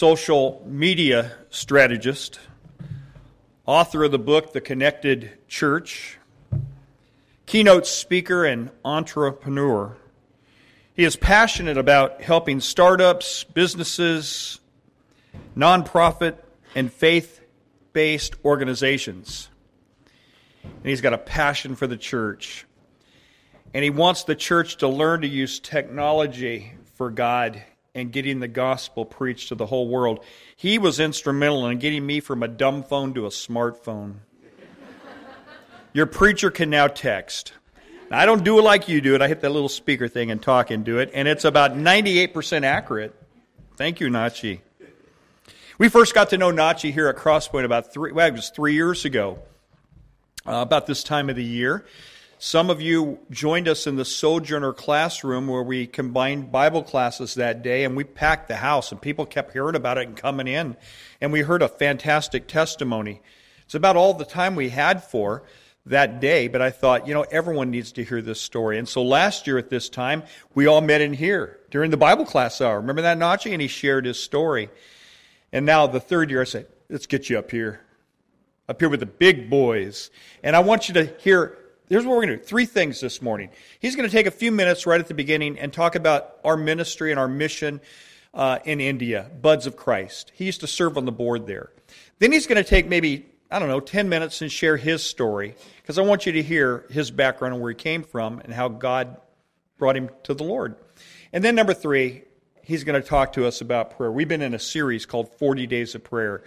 social media strategist, author of the book The Connected Church, keynote speaker, and entrepreneur. He is passionate about helping startups, businesses, nonprofit, and faith based organizations. And he's got a passion for the church. And he wants the church to learn to use technology for God and getting the gospel preached to the whole world. He was instrumental in getting me from a dumb phone to a smartphone. Your preacher can now text. I don't do it like you do it. I hit that little speaker thing and talk into it, and it's about 98% accurate. Thank you, Nachi. We first got to know Nachi here at Crosspoint about three, well, it was three years ago, uh, about this time of the year. Some of you joined us in the Sojourner classroom where we combined Bible classes that day, and we packed the house, and people kept hearing about it and coming in. And we heard a fantastic testimony. It's about all the time we had for that day, but I thought, you know, everyone needs to hear this story. And so last year at this time, we all met in here during the Bible class hour. Remember that, Nachi? And he shared his story. And now the third year, I said, let's get you up here. Up here with the big boys. And I want you to hear Here's what we're going to do three things this morning. He's going to take a few minutes right at the beginning and talk about our ministry and our mission uh, in India, Buds of Christ. He used to serve on the board there. Then he's going to take maybe, I don't know, 10 minutes and share his story because I want you to hear his background and where he came from and how God brought him to the Lord. And then, number three, he's going to talk to us about prayer. We've been in a series called 40 Days of Prayer.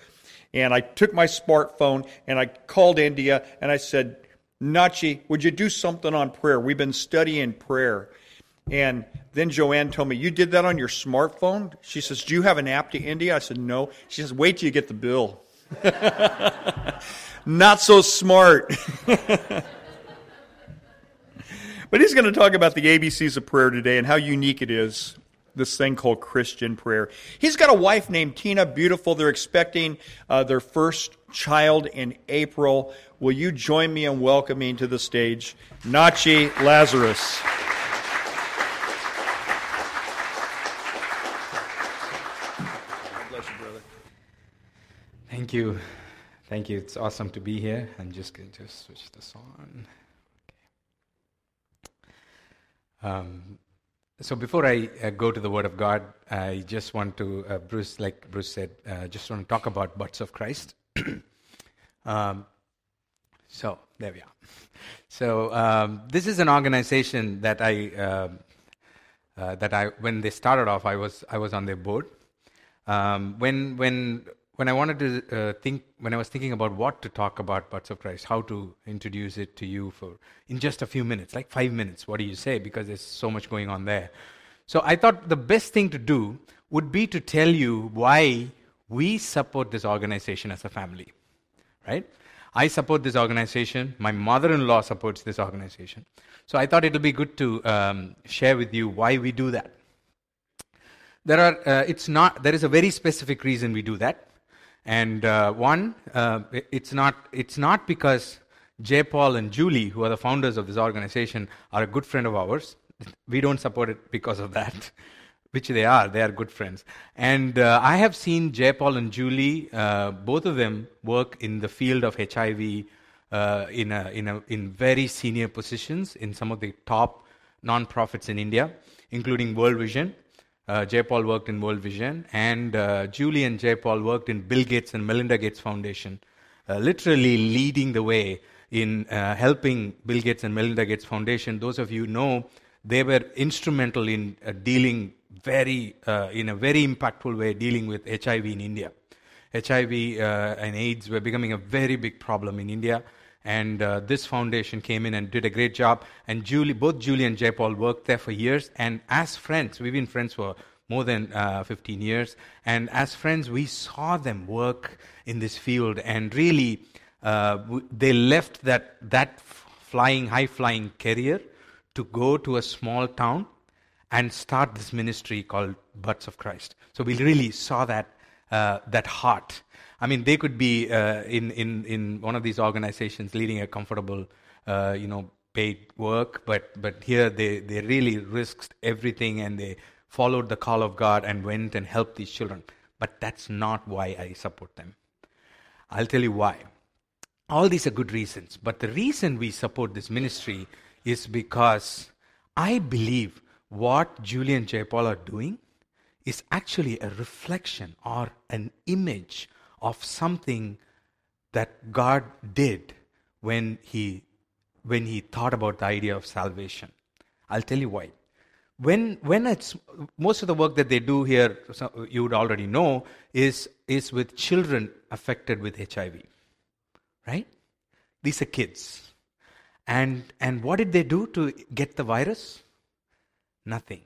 And I took my smartphone and I called India and I said, Nachi, would you do something on prayer? We've been studying prayer. And then Joanne told me, You did that on your smartphone? She says, Do you have an app to India? I said, No. She says, Wait till you get the bill. Not so smart. but he's going to talk about the ABCs of prayer today and how unique it is this thing called Christian prayer. He's got a wife named Tina, beautiful. They're expecting uh, their first child in April. Will you join me in welcoming to the stage Nachi Lazarus? Bless you, brother. Thank you. Thank you. It's awesome to be here. I'm just going to switch this on. Okay. Um, so before I uh, go to the Word of God, I just want to, uh, Bruce, like Bruce said, uh, just want to talk about Buds of Christ. um, so there we are. So um, this is an organization that I, um, uh, that I, when they started off, I was, I was on their board. Um, when, when when I wanted to uh, think, when I was thinking about what to talk about Buds of Christ, how to introduce it to you for in just a few minutes, like five minutes, what do you say? Because there's so much going on there. So I thought the best thing to do would be to tell you why we support this organization as a family, right? I support this organization. My mother-in-law supports this organization. So I thought it would be good to um, share with you why we do that. There are, uh, it's not, there is a very specific reason we do that. And uh, one, uh, it's not it's not because J. Paul and Julie, who are the founders of this organization, are a good friend of ours. We don't support it because of that, which they are. They are good friends. And uh, I have seen Jay Paul and Julie, uh, both of them, work in the field of HIV uh, in a, in a, in very senior positions in some of the top nonprofits in India, including World Vision. Uh, J. Paul worked in World Vision, and uh, Julie and Jay Paul worked in Bill Gates and Melinda Gates Foundation, uh, literally leading the way in uh, helping Bill Gates and Melinda Gates Foundation. Those of you know they were instrumental in dealing very uh, in a very impactful way dealing with HIV in India. HIV and AIDS were becoming a very big problem in India and uh, this foundation came in and did a great job. And Julie, both Julie and Jay Paul worked there for years. And as friends, we've been friends for more than uh, 15 years. And as friends, we saw them work in this field. And really, uh, they left that, that flying, high flying career to go to a small town and start this ministry called Buds of Christ. So we really saw that, uh, that heart I mean, they could be uh, in, in, in one of these organizations leading a comfortable, uh, you know, paid work, but, but here they, they really risked everything and they followed the call of God and went and helped these children. But that's not why I support them. I'll tell you why. All these are good reasons, but the reason we support this ministry is because I believe what Julie and Paul are doing is actually a reflection or an image of something that God did when he when he thought about the idea of salvation. I'll tell you why. When when it's most of the work that they do here, you would already know, is is with children affected with HIV. Right? These are kids. And and what did they do to get the virus? Nothing.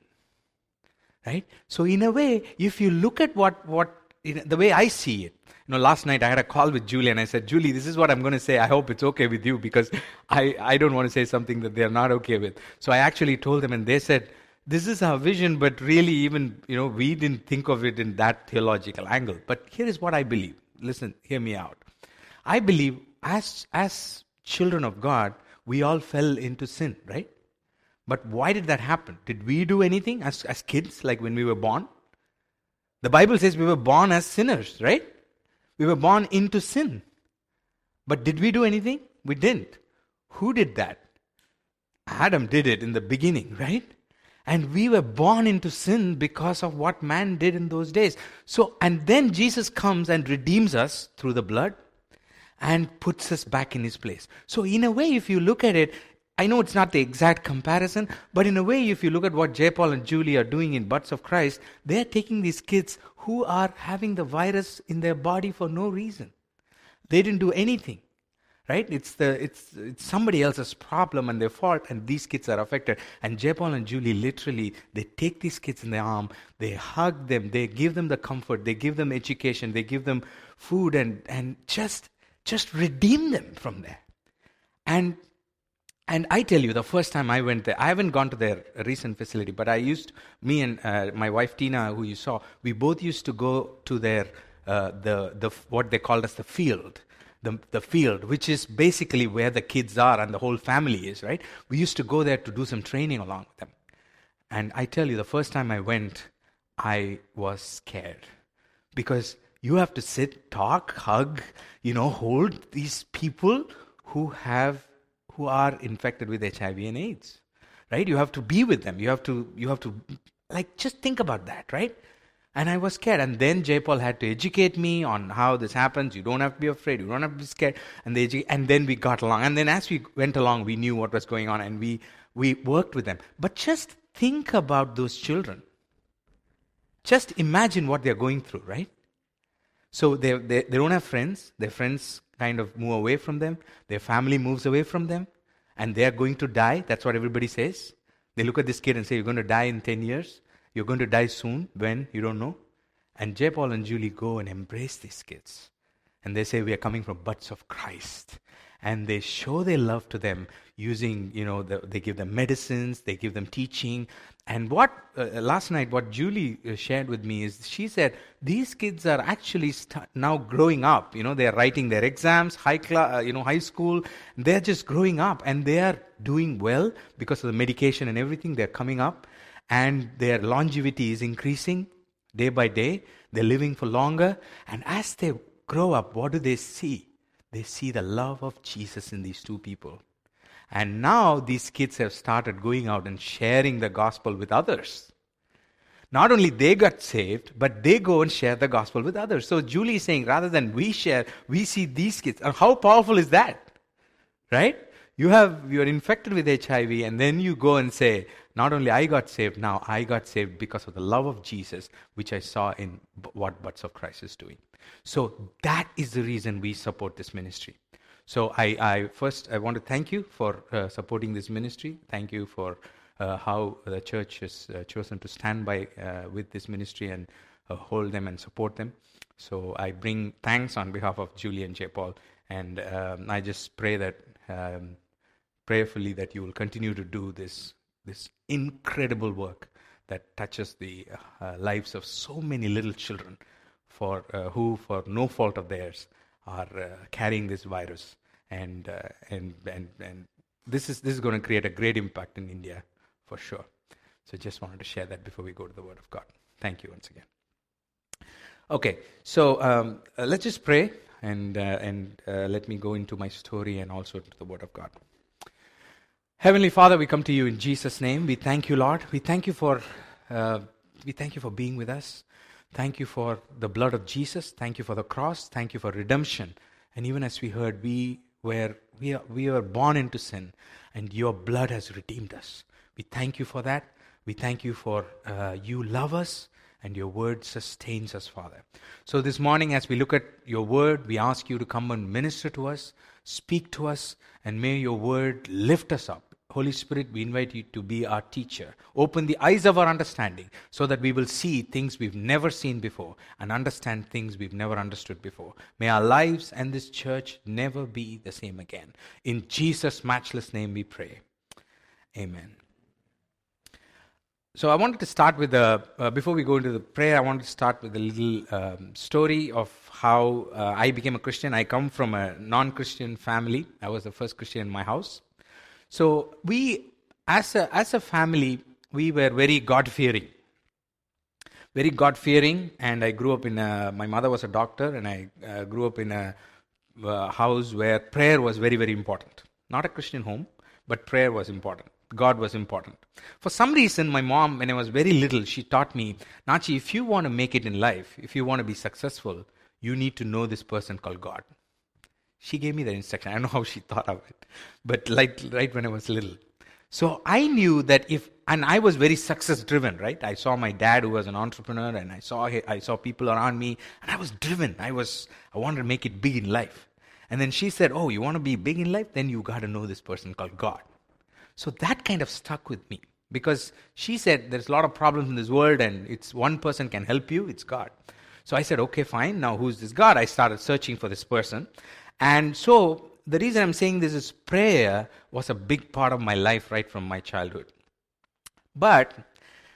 Right? So in a way, if you look at what what the way I see it, you know, last night I had a call with Julie and I said, Julie, this is what I'm going to say. I hope it's okay with you because I, I don't want to say something that they're not okay with. So I actually told them and they said, this is our vision, but really even, you know, we didn't think of it in that theological angle. But here is what I believe. Listen, hear me out. I believe as, as children of God, we all fell into sin, right? But why did that happen? Did we do anything as, as kids, like when we were born? The Bible says we were born as sinners, right? We were born into sin. But did we do anything? We didn't. Who did that? Adam did it in the beginning, right? And we were born into sin because of what man did in those days. So, and then Jesus comes and redeems us through the blood and puts us back in his place. So, in a way, if you look at it, I know it's not the exact comparison, but in a way, if you look at what J. Paul and Julie are doing in Buds of Christ, they're taking these kids who are having the virus in their body for no reason. They didn't do anything. Right? It's the it's it's somebody else's problem and their fault, and these kids are affected. And J. Paul and Julie literally they take these kids in their arm, they hug them, they give them the comfort, they give them education, they give them food and and just just redeem them from there. And and I tell you, the first time I went there, I haven't gone to their recent facility, but I used, me and uh, my wife Tina, who you saw, we both used to go to their, uh, the, the, what they called as the field. The, the field, which is basically where the kids are and the whole family is, right? We used to go there to do some training along with them. And I tell you, the first time I went, I was scared. Because you have to sit, talk, hug, you know, hold these people who have who are infected with HIV and AIDS. Right? You have to be with them. You have to you have to like just think about that, right? And I was scared. And then J. Paul had to educate me on how this happens. You don't have to be afraid. You don't have to be scared. And they edu- and then we got along. And then as we went along, we knew what was going on and we we worked with them. But just think about those children. Just imagine what they're going through, right? So they, they, they don't have friends. Their friends kind of move away from them. Their family moves away from them. And they're going to die. That's what everybody says. They look at this kid and say, You're going to die in 10 years. You're going to die soon. When? You don't know. And J. Paul and Julie go and embrace these kids. And they say, We are coming from buds of Christ and they show their love to them using, you know, the, they give them medicines, they give them teaching. And what, uh, last night, what Julie uh, shared with me is she said, these kids are actually now growing up. You know, they're writing their exams, high class, uh, you know, high school. They're just growing up and they are doing well because of the medication and everything. They're coming up and their longevity is increasing day by day. They're living for longer. And as they grow up, what do they see? They see the love of Jesus in these two people. And now these kids have started going out and sharing the gospel with others. Not only they got saved, but they go and share the gospel with others. So Julie is saying rather than we share, we see these kids. And how powerful is that? Right? You have you're infected with HIV, and then you go and say, not only I got saved, now I got saved because of the love of Jesus, which I saw in what Buds of Christ is doing. So that is the reason we support this ministry. So I, I first I want to thank you for uh, supporting this ministry. Thank you for uh, how the church has uh, chosen to stand by uh, with this ministry and uh, hold them and support them. So I bring thanks on behalf of Julie and J. Paul, and um, I just pray that um, prayerfully that you will continue to do this this incredible work that touches the uh, lives of so many little children for uh, who, for no fault of theirs, are uh, carrying this virus, and uh, and and and this is this is going to create a great impact in India for sure. So just wanted to share that before we go to the Word of God. Thank you once again. Okay, so um, uh, let's just pray and, uh, and uh, let me go into my story and also to the Word of God. Heavenly Father, we come to you in Jesus' name. We thank you, Lord. We thank you for we thank you for being with us. Thank you for the blood of Jesus. Thank you for the cross. Thank you for redemption. And even as we heard, we were we, are, we were born into sin, and your blood has redeemed us. We thank you for that. We thank you for uh, you love us and your word sustains us, Father. So this morning, as we look at your word, we ask you to come and minister to us, speak to us, and may your word lift us up. Holy Spirit, we invite you to be our teacher. Open the eyes of our understanding so that we will see things we've never seen before and understand things we've never understood before. May our lives and this church never be the same again. In Jesus' matchless name we pray. Amen. So I wanted to start with a, uh, before we go into the prayer, I wanted to start with a little um, story of how uh, I became a Christian. I come from a non Christian family, I was the first Christian in my house. So we, as a, as a family, we were very God fearing. Very God fearing, and I grew up in a, my mother was a doctor, and I uh, grew up in a uh, house where prayer was very, very important. Not a Christian home, but prayer was important. God was important. For some reason, my mom, when I was very little, she taught me, Nachi, if you want to make it in life, if you want to be successful, you need to know this person called God. She gave me that instruction. I don't know how she thought of it, but like right when I was little. So I knew that if, and I was very success driven, right? I saw my dad who was an entrepreneur, and I saw I saw people around me, and I was driven. I was I wanted to make it big in life. And then she said, "Oh, you want to be big in life? Then you got to know this person called God." So that kind of stuck with me because she said there's a lot of problems in this world and it's one person can help you, it's God. So I said, okay, fine. Now who's this God? I started searching for this person. And so the reason I'm saying this is prayer was a big part of my life right from my childhood. But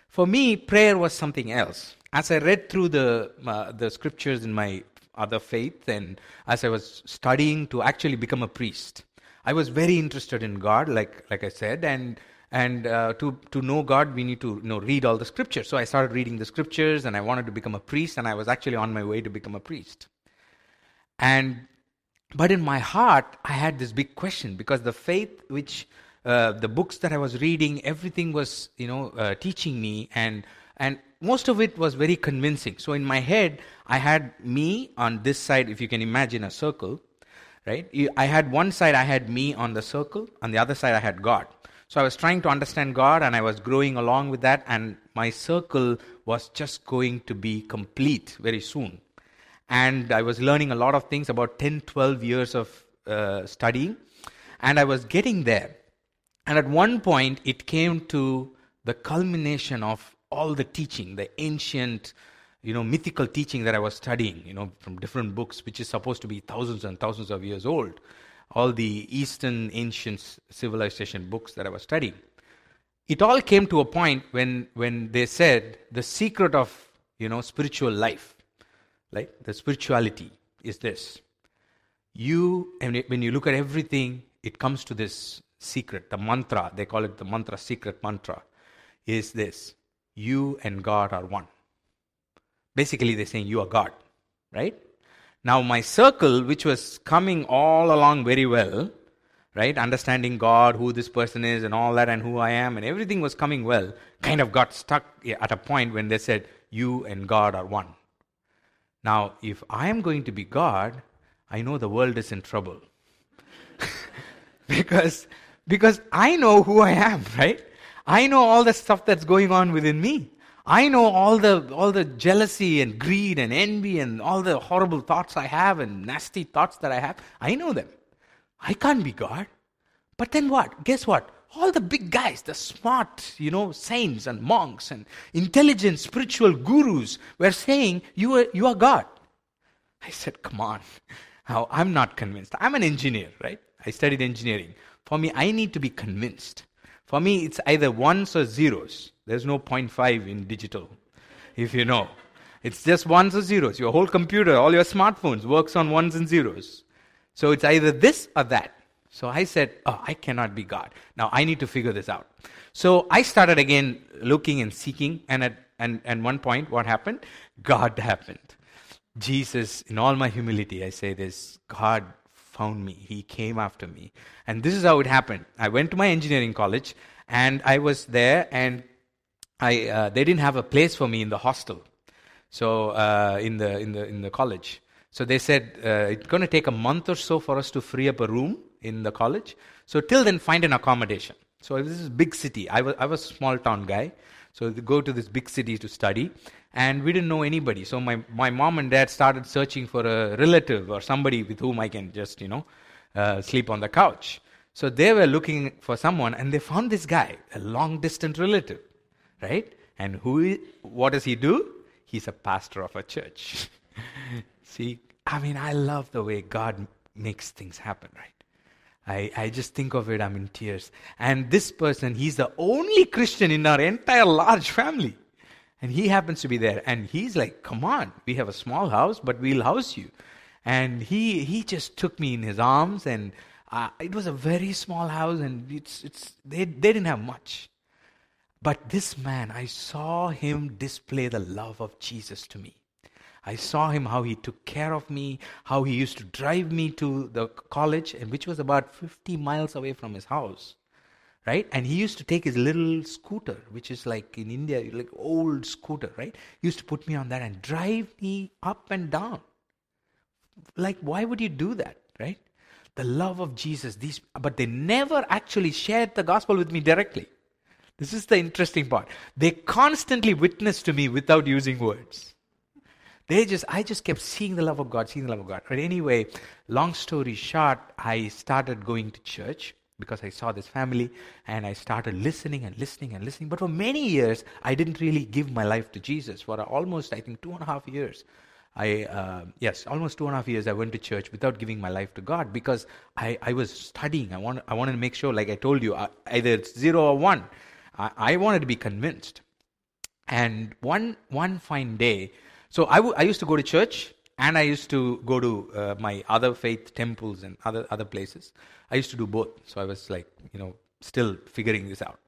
for me, prayer was something else. As I read through the, uh, the scriptures in my other faith and as I was studying to actually become a priest, I was very interested in God, like like I said, and and uh, to to know God, we need to you know read all the scriptures. So I started reading the scriptures, and I wanted to become a priest, and I was actually on my way to become a priest. And but in my heart, I had this big question because the faith which uh, the books that I was reading, everything was you know uh, teaching me, and and most of it was very convincing. So in my head, I had me on this side, if you can imagine a circle, right? I had one side, I had me on the circle, on the other side, I had God. So I was trying to understand God and I was growing along with that, and my circle was just going to be complete very soon. And I was learning a lot of things about 10, 12 years of uh, studying, and I was getting there. And at one point, it came to the culmination of all the teaching, the ancient you know, mythical teaching that I was studying, you know, from different books, which is supposed to be thousands and thousands of years old, all the Eastern ancient civilization books that I was studying. It all came to a point when, when they said the secret of, you know, spiritual life, like the spirituality is this. You, and when you look at everything, it comes to this secret, the mantra, they call it the mantra, secret mantra, is this. You and God are one. Basically, they're saying, You are God, right? Now, my circle, which was coming all along very well, right, understanding God, who this person is, and all that, and who I am, and everything was coming well, kind of got stuck at a point when they said, You and God are one. Now, if I am going to be God, I know the world is in trouble. because, because I know who I am, right? I know all the stuff that's going on within me. I know all the, all the jealousy and greed and envy and all the horrible thoughts I have and nasty thoughts that I have. I know them. I can't be God. But then what? Guess what? All the big guys, the smart, you know, saints and monks and intelligent spiritual gurus were saying, You are, you are God. I said, Come on. Now, I'm not convinced. I'm an engineer, right? I studied engineering. For me, I need to be convinced. For me, it's either ones or zeros. There's no 0.5 in digital, if you know. It's just ones or zeros. Your whole computer, all your smartphones works on ones and zeros. So it's either this or that. So I said, Oh, I cannot be God. Now I need to figure this out. So I started again looking and seeking, and at and, and one point, what happened? God happened. Jesus, in all my humility, I say this God found me. He came after me. And this is how it happened. I went to my engineering college and I was there and I, uh, they didn't have a place for me in the hostel. So, uh, in, the, in, the, in the college. So they said, uh, it's going to take a month or so for us to free up a room in the college. So till then, find an accommodation. So this is big city. I was, I was a small town guy. So go to this big city to study. And we didn't know anybody. So my, my mom and dad started searching for a relative or somebody with whom I can just, you know, uh, sleep on the couch. So they were looking for someone and they found this guy, a long distance relative, right? And who, what does he do? He's a pastor of a church. See, I mean, I love the way God makes things happen, right? I, I just think of it, I'm in tears. And this person, he's the only Christian in our entire large family. And he happens to be there. And he's like, come on, we have a small house, but we'll house you. And he, he just took me in his arms, and uh, it was a very small house, and it's, it's, they, they didn't have much. But this man, I saw him display the love of Jesus to me. I saw him how he took care of me, how he used to drive me to the college, and which was about 50 miles away from his house. Right? And he used to take his little scooter, which is like in India, like old scooter, right? He used to put me on that and drive me up and down. Like, why would you do that, right? The love of Jesus, these, but they never actually shared the gospel with me directly. This is the interesting part. They constantly witnessed to me without using words. They just, I just kept seeing the love of God, seeing the love of God. But anyway, long story short, I started going to church because I saw this family and I started listening and listening and listening. But for many years, I didn't really give my life to Jesus. For almost, I think, two and a half years, I, uh, yes, almost two and a half years, I went to church without giving my life to God because I, I was studying. I, want, I wanted to make sure, like I told you, uh, either it's zero or one. I, I wanted to be convinced. And one, one fine day, so I, w- I used to go to church and I used to go to uh, my other faith temples and other, other places. I used to do both. So I was like, you know, still figuring this out.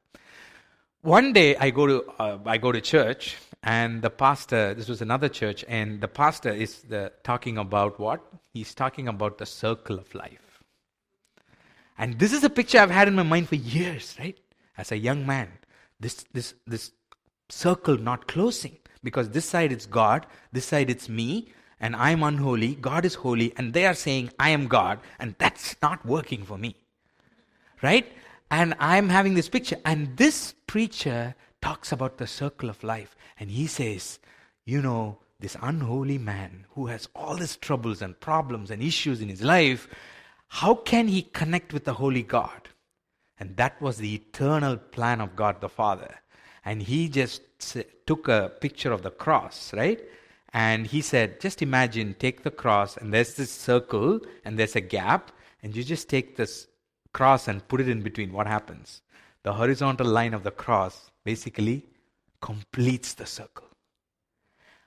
One day I go to, uh, I go to church and the pastor, this was another church, and the pastor is the, talking about what? He's talking about the circle of life. And this is a picture I've had in my mind for years, right? As a young man. This, this, this circle not closing because this side it's God, this side it's me, and I'm unholy, God is holy, and they are saying I am God, and that's not working for me. Right? And I'm having this picture, and this preacher talks about the circle of life, and he says, You know, this unholy man who has all these troubles and problems and issues in his life, how can he connect with the holy God? And that was the eternal plan of God the Father. And he just took a picture of the cross, right? And he said, just imagine, take the cross, and there's this circle, and there's a gap, and you just take this cross and put it in between. What happens? The horizontal line of the cross basically completes the circle.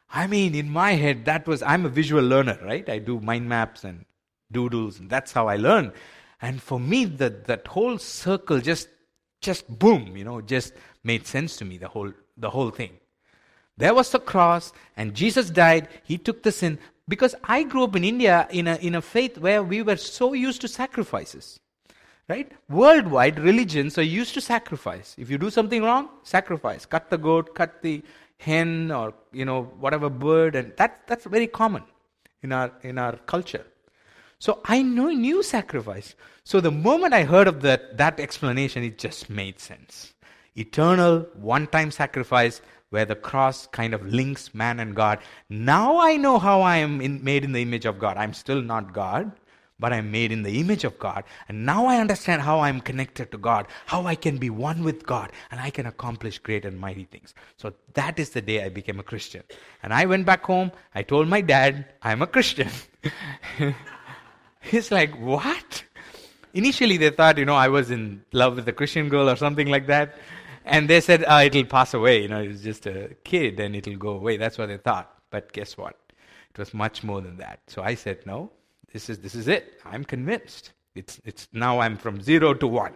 I mean, in my head, that was, I'm a visual learner, right? I do mind maps and doodles, and that's how I learn. And for me, that, that whole circle just, just boom, you know, just made sense to me, the whole the whole thing. There was the cross, and Jesus died. He took the sin. Because I grew up in India in a, in a faith where we were so used to sacrifices. Right? Worldwide, religions are used to sacrifice. If you do something wrong, sacrifice. Cut the goat, cut the hen, or you know, whatever bird, and that, that's very common in our in our culture. So I knew, knew sacrifice. So the moment I heard of that, that explanation, it just made sense eternal one time sacrifice where the cross kind of links man and God. Now I know how I am in, made in the image of God. I'm still not God, but I'm made in the image of God. And now I understand how I'm connected to God, how I can be one with God, and I can accomplish great and mighty things. So that is the day I became a Christian. And I went back home. I told my dad, I'm a Christian. He's like, What? Initially, they thought, you know, I was in love with a Christian girl or something like that. And they said, oh, it'll pass away. You know, it's just a kid and it'll go away. That's what they thought. But guess what? It was much more than that. So I said, no, this is, this is it. I'm convinced. It's, it's now I'm from zero to one.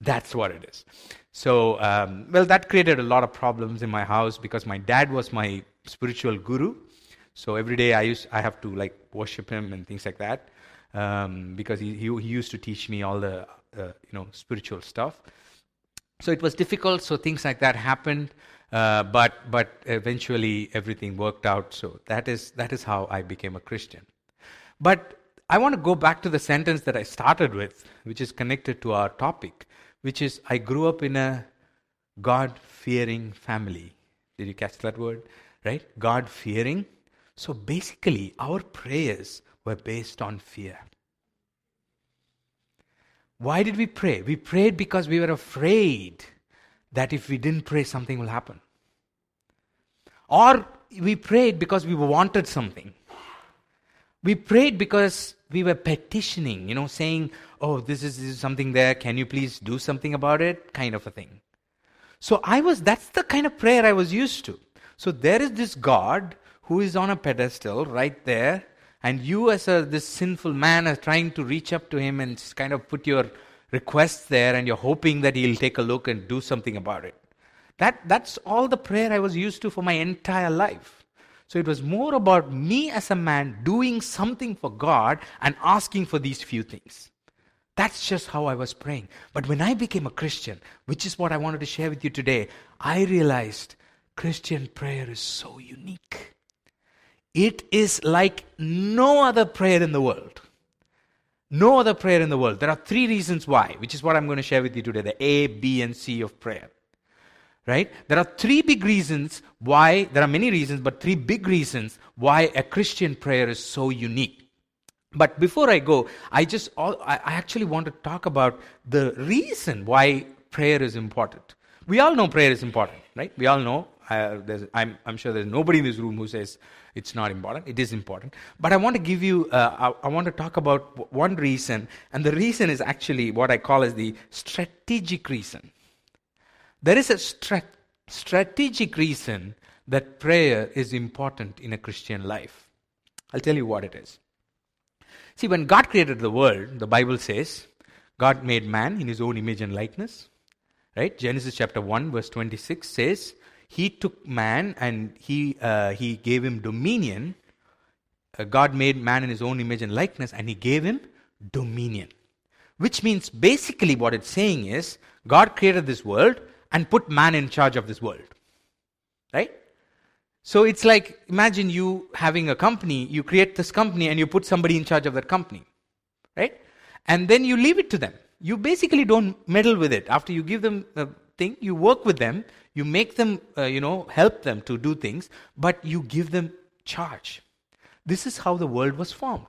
That's what it is. So, um, well, that created a lot of problems in my house because my dad was my spiritual guru. So every day I used I have to like worship him and things like that um, because he, he, he used to teach me all the uh, you know spiritual stuff. So it was difficult. So things like that happened, uh, but but eventually everything worked out. So that is that is how I became a Christian. But I want to go back to the sentence that I started with, which is connected to our topic, which is I grew up in a God fearing family. Did you catch that word? Right? God fearing. So basically, our prayers were based on fear. Why did we pray? We prayed because we were afraid that if we didn't pray, something will happen. Or we prayed because we wanted something. We prayed because we were petitioning, you know, saying, oh, this is, this is something there, can you please do something about it? Kind of a thing. So I was, that's the kind of prayer I was used to. So there is this God who is on a pedestal right there, and you as a, this sinful man are trying to reach up to him and kind of put your requests there, and you're hoping that he'll take a look and do something about it. That, that's all the prayer I was used to for my entire life. So it was more about me as a man doing something for God and asking for these few things. That's just how I was praying. But when I became a Christian, which is what I wanted to share with you today, I realized Christian prayer is so unique. It is like no other prayer in the world. No other prayer in the world. There are three reasons why, which is what I'm going to share with you today the A, B, and C of prayer right? There are three big reasons why, there are many reasons, but three big reasons why a Christian prayer is so unique. But before I go, I just, all, I actually want to talk about the reason why prayer is important. We all know prayer is important, right? We all know. Uh, I'm, I'm, sure there's nobody in this room who says it's not important. It is important. But I want to give you, uh, I, I want to talk about one reason, and the reason is actually what I call as the strategic reason. There is a strategic reason that prayer is important in a Christian life. I'll tell you what it is. See, when God created the world, the Bible says, God made man in his own image and likeness. Right? Genesis chapter 1, verse 26 says, He took man and he, uh, he gave him dominion. Uh, God made man in his own image and likeness, and he gave him dominion. Which means basically what it's saying is, God created this world, and put man in charge of this world. Right? So it's like imagine you having a company, you create this company and you put somebody in charge of that company. Right? And then you leave it to them. You basically don't meddle with it. After you give them a thing, you work with them, you make them, uh, you know, help them to do things, but you give them charge. This is how the world was formed.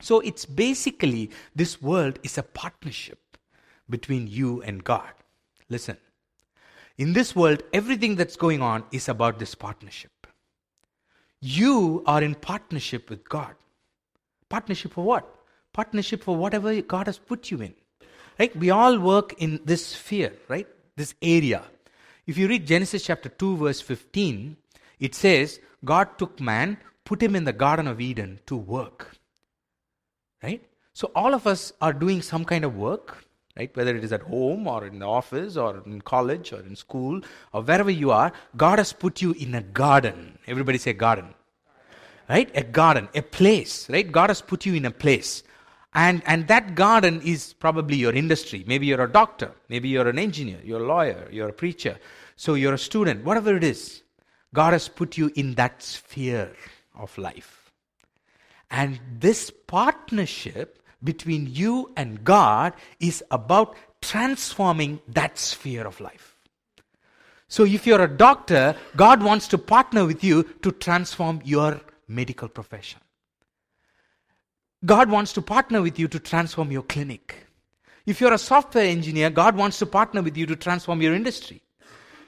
So it's basically this world is a partnership between you and God. Listen, in this world, everything that's going on is about this partnership. You are in partnership with God. Partnership for what? Partnership for whatever God has put you in. Right? We all work in this sphere, right? This area. If you read Genesis chapter 2, verse 15, it says, God took man, put him in the Garden of Eden to work. Right? So all of us are doing some kind of work right? Whether it is at home or in the office or in college or in school or wherever you are, God has put you in a garden. Everybody say garden. Right? A garden, a place, right? God has put you in a place. And, and that garden is probably your industry. Maybe you're a doctor. Maybe you're an engineer. You're a lawyer. You're a preacher. So you're a student. Whatever it is, God has put you in that sphere of life. And this partnership between you and God is about transforming that sphere of life. So, if you're a doctor, God wants to partner with you to transform your medical profession. God wants to partner with you to transform your clinic. If you're a software engineer, God wants to partner with you to transform your industry.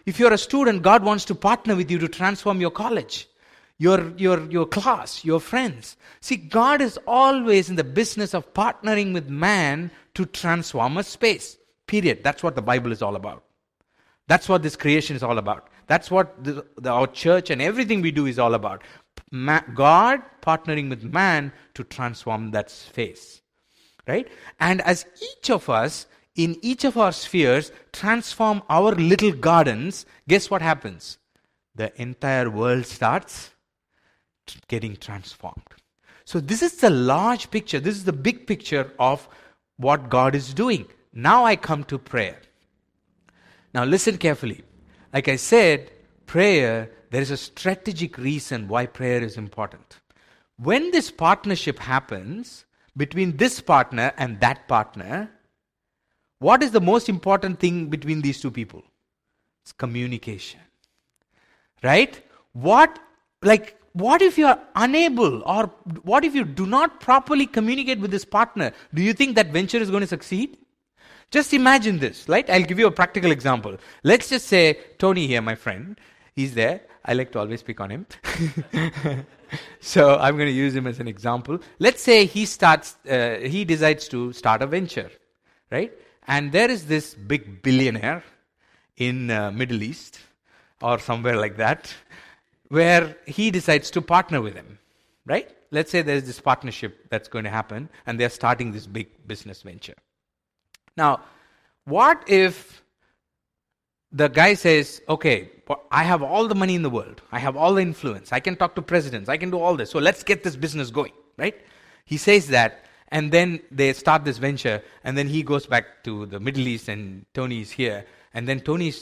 If you're a student, God wants to partner with you to transform your college your, your, your class, your friends. See, God is always in the business of partnering with man to transform a space. Period. That's what the Bible is all about. That's what this creation is all about. That's what the, the, our church and everything we do is all about. Ma- God partnering with man to transform that space. Right? And as each of us, in each of our spheres, transform our little gardens, guess what happens? The entire world starts getting transformed. So, this is the large picture. This is the big picture of what God is doing. Now I come to prayer. Now, listen carefully. Like I said, prayer, there is a strategic reason why prayer is important. When this partnership happens between this partner and that partner, what is the most important thing between these two people? It's communication. Right? What, like, what if you are unable or what if you do not properly communicate with this partner? Do you think that venture is going to succeed? Just imagine this, right? I'll give you a practical example. Let's just say Tony here, my friend, he's there. I like to always pick on him. so I'm going to use him as an example. Let's say he starts, uh, he decides to start a venture, right? And there is this big billionaire in uh, Middle East or somewhere like that, where he decides to partner with him, right? Let's say there's this partnership that's going to happen, and they're starting this big business venture. Now, what if the guy says, okay, I have all the money in the world, I have all the influence, I can talk to presidents, I can do all this, so let's get this business going, right? He says that, and then they start this venture, and then he goes back to the Middle East, and Tony's here, and then Tony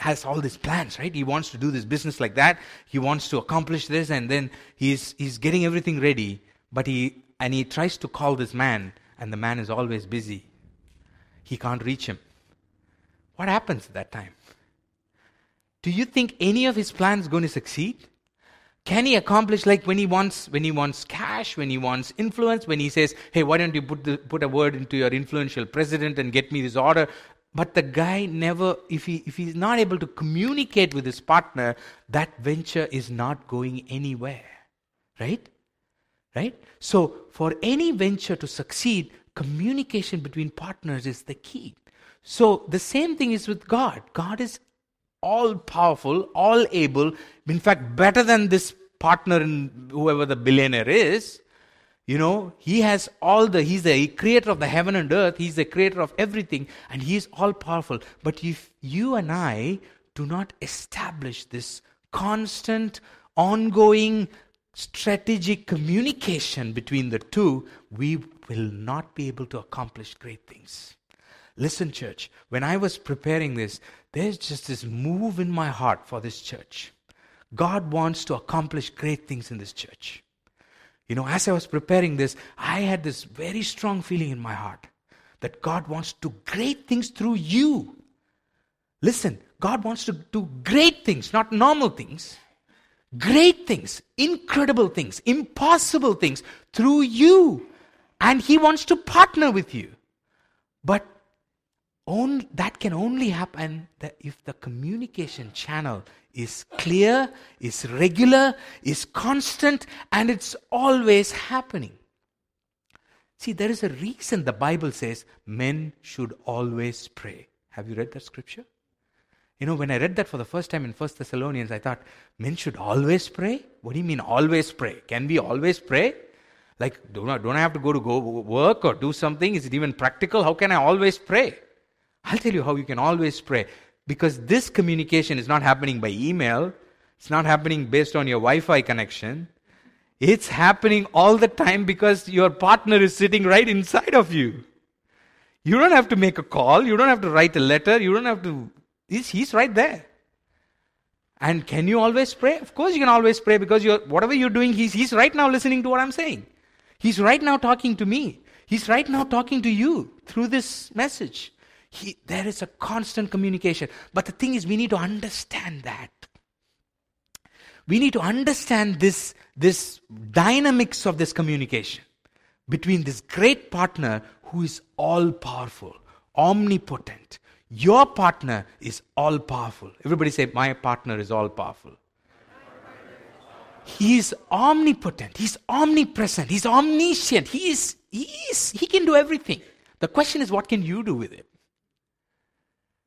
has all these plans, right? He wants to do this business like that, he wants to accomplish this, and then he's, he's getting everything ready, but he, and he tries to call this man, and the man is always busy. He can't reach him. What happens at that time? Do you think any of his plans going to succeed? Can he accomplish like when he wants when he wants cash, when he wants influence, when he says, "Hey, why don't you put the, put a word into your influential president and get me this order?" But the guy never, if he if he's not able to communicate with his partner, that venture is not going anywhere, right? Right. So for any venture to succeed, communication between partners is the key. So the same thing is with God. God is all powerful, all able, in fact, better than this partner in whoever the billionaire is. You know, he has all the, he's the creator of the heaven and earth, he's the creator of everything, and he's all powerful. But if you and I do not establish this constant, ongoing, strategic communication between the two, we will not be able to accomplish great things. Listen, church, when I was preparing this, there's just this move in my heart for this church. God wants to accomplish great things in this church. You know, as I was preparing this, I had this very strong feeling in my heart that God wants to do great things through you. Listen, God wants to do great things, not normal things. Great things, incredible things, impossible things through you. And He wants to partner with you. But only, that can only happen if the communication channel is clear, is regular, is constant, and it's always happening. See, there is a reason the Bible says men should always pray. Have you read that scripture? You know, when I read that for the first time in First Thessalonians, I thought, men should always pray? What do you mean always pray? Can we always pray? Like, don't I, don't I have to go to go work or do something? Is it even practical? How can I always pray? I'll tell you how you can always pray. Because this communication is not happening by email, it's not happening based on your Wi Fi connection. It's happening all the time because your partner is sitting right inside of you. You don't have to make a call, you don't have to write a letter, you don't have to. He's, he's right there. And can you always pray? Of course, you can always pray because you're, whatever you're doing, he's, he's right now listening to what I'm saying. He's right now talking to me. He's right now talking to you through this message. He, there is a constant communication. But the thing is, we need to understand that. We need to understand this, this dynamics of this communication between this great partner who is all powerful, omnipotent. Your partner is all powerful. Everybody say, My partner is all powerful. He is omnipotent. He's omnipresent. He's omniscient. He is, he is, he can do everything. The question is, what can you do with it?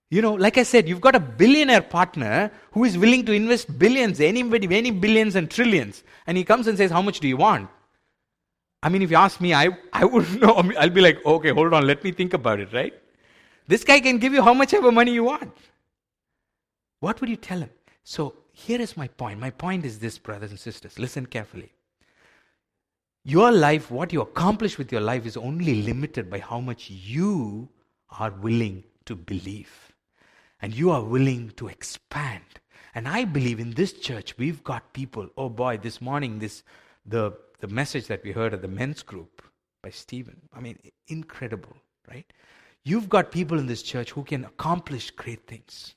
You know, like I said, you've got a billionaire partner who is willing to invest billions, anybody, any billions and trillions. And he comes and says, How much do you want? I mean, if you ask me, I, I wouldn't know. I'll be like, Okay, hold on, let me think about it, right? This guy can give you how much ever money you want. What would you tell him? So here is my point. My point is this, brothers and sisters. Listen carefully. your life, what you accomplish with your life, is only limited by how much you are willing to believe. And you are willing to expand. And I believe in this church, we've got people. Oh boy, this morning, this the, the message that we heard at the men's group by Stephen. I mean, incredible, right? You've got people in this church who can accomplish great things.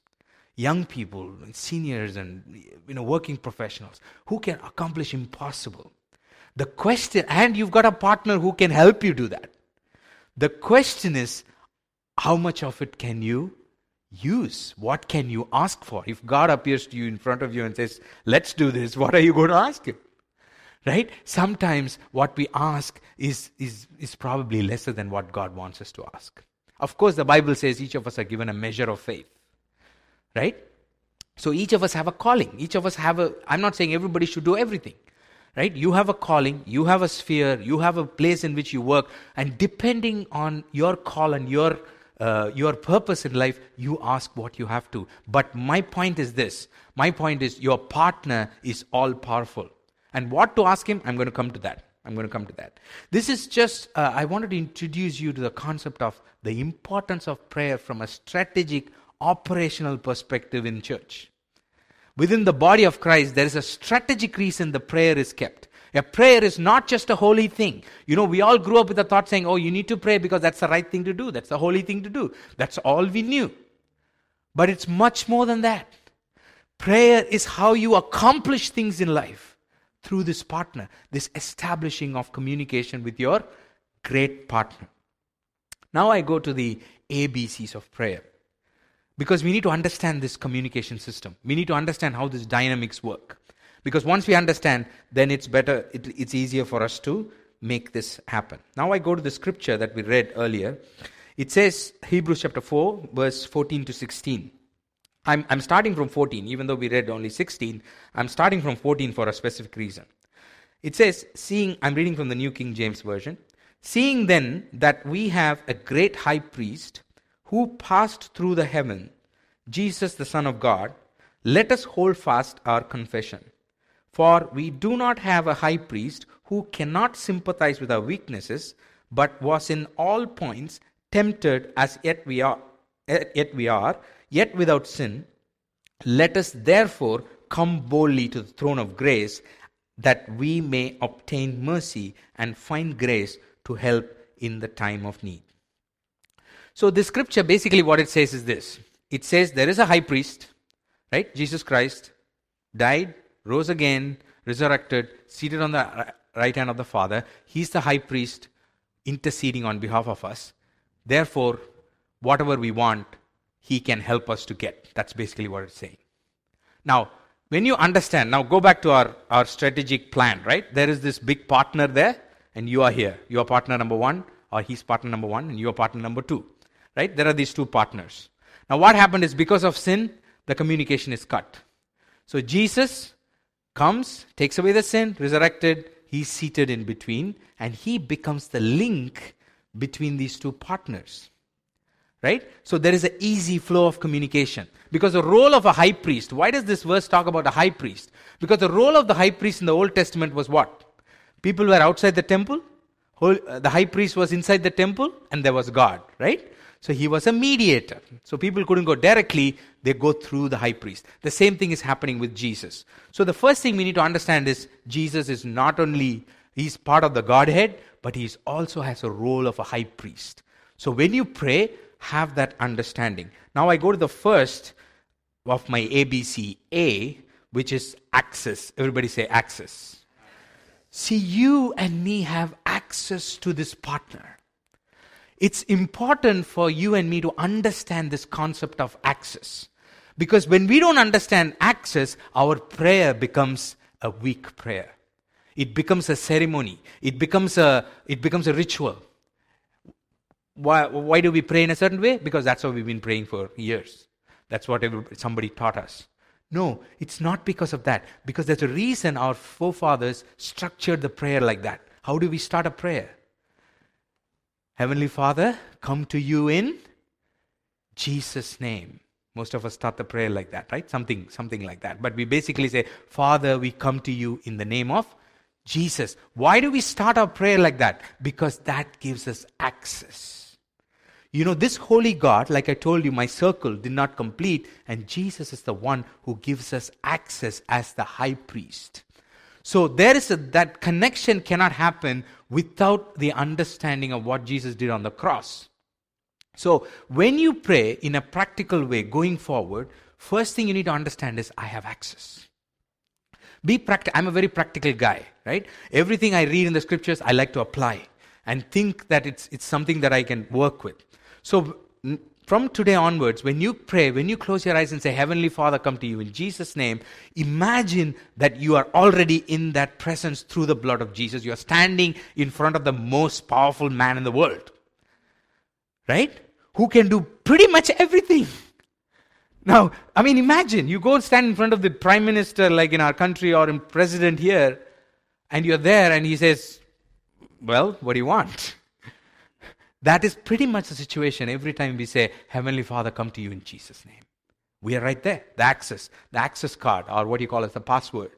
Young people, seniors, and you know, working professionals who can accomplish impossible. The question, and you've got a partner who can help you do that. The question is, how much of it can you use? What can you ask for? If God appears to you in front of you and says, Let's do this, what are you going to ask Him? Right? Sometimes what we ask is, is, is probably lesser than what God wants us to ask. Of course, the Bible says each of us are given a measure of faith. Right? So each of us have a calling. Each of us have a, I'm not saying everybody should do everything right? You have a calling, you have a sphere, you have a place in which you work, and depending on your call and your uh, your purpose in life, you ask what you have to. But my point is this: my point is your partner is all powerful, and what to ask him, I'm going to come to that. I'm going to come to that. This is just, uh, I wanted to introduce you to the concept of the importance of prayer from a strategic, operational perspective in church. Within the body of Christ, there is a strategic reason the prayer is kept. A prayer is not just a holy thing. You know, we all grew up with the thought saying, oh, you need to pray because that's the right thing to do. That's the holy thing to do. That's all we knew. But it's much more than that. Prayer is how you accomplish things in life through this partner, this establishing of communication with your great partner. Now I go to the ABCs of prayer. Because we need to understand this communication system. We need to understand how these dynamics work. Because once we understand, then it's better, it, it's easier for us to make this happen. Now I go to the scripture that we read earlier. It says, Hebrews chapter 4, verse 14 to 16. I'm, I'm starting from 14, even though we read only 16. I'm starting from 14 for a specific reason. It says, seeing, I'm reading from the New King James Version. Seeing then that we have a great high priest who passed through the heaven, Jesus the Son of God, let us hold fast our confession. For we do not have a high priest who cannot sympathize with our weaknesses, but was in all points tempted as yet we are, Eh, yet we are, yet without sin. Let us therefore come boldly to the throne of grace, that we may obtain mercy and find grace to help in the time of need. So, this scripture basically what it says is this it says there is a high priest, right? Jesus Christ died, rose again, resurrected, seated on the right hand of the Father. He's the high priest interceding on behalf of us. Therefore, whatever we want, he can help us to get. That's basically what it's saying. Now, when you understand, now go back to our, our strategic plan, right? There is this big partner there, and you are here. You are partner number one, or he's partner number one, and you are partner number two. Right? There are these two partners. Now, what happened is because of sin, the communication is cut. So, Jesus comes, takes away the sin, resurrected, he's seated in between, and he becomes the link between these two partners. Right? So, there is an easy flow of communication. Because the role of a high priest, why does this verse talk about a high priest? Because the role of the high priest in the Old Testament was what? People were outside the temple, uh, the high priest was inside the temple, and there was God, right? So he was a mediator. So people couldn't go directly, they go through the high priest. The same thing is happening with Jesus. So the first thing we need to understand is Jesus is not only he's part of the Godhead, but he also has a role of a high priest. So when you pray, have that understanding. Now I go to the first of my ABC A, which is access. Everybody say access. See, you and me have access to this partner. It's important for you and me to understand this concept of access. Because when we don't understand access, our prayer becomes a weak prayer. It becomes a ceremony. It becomes a, it becomes a ritual. Why, why do we pray in a certain way? Because that's what we've been praying for years. That's what somebody taught us. No, it's not because of that. Because there's a reason our forefathers structured the prayer like that. How do we start a prayer? Heavenly Father, come to you in Jesus' name. Most of us start the prayer like that, right? Something, something like that. But we basically say, Father, we come to you in the name of Jesus. Why do we start our prayer like that? Because that gives us access. You know, this holy God, like I told you, my circle did not complete, and Jesus is the one who gives us access as the high priest. So there is a, that connection cannot happen without the understanding of what Jesus did on the cross. So when you pray in a practical way going forward, first thing you need to understand is I have access. Be practical. I'm a very practical guy, right? Everything I read in the scriptures, I like to apply and think that it's, it's something that I can work with. So from today onwards, when you pray, when you close your eyes and say, Heavenly Father, come to you in Jesus' name, imagine that you are already in that presence through the blood of Jesus. You are standing in front of the most powerful man in the world. Right? Who can do pretty much everything. Now, I mean, imagine you go stand in front of the prime minister, like in our country, or in president here, and you're there, and he says, Well, what do you want? That is pretty much the situation every time we say, Heavenly Father, come to you in Jesus' name. We are right there. The access, the access card, or what you call it, the password.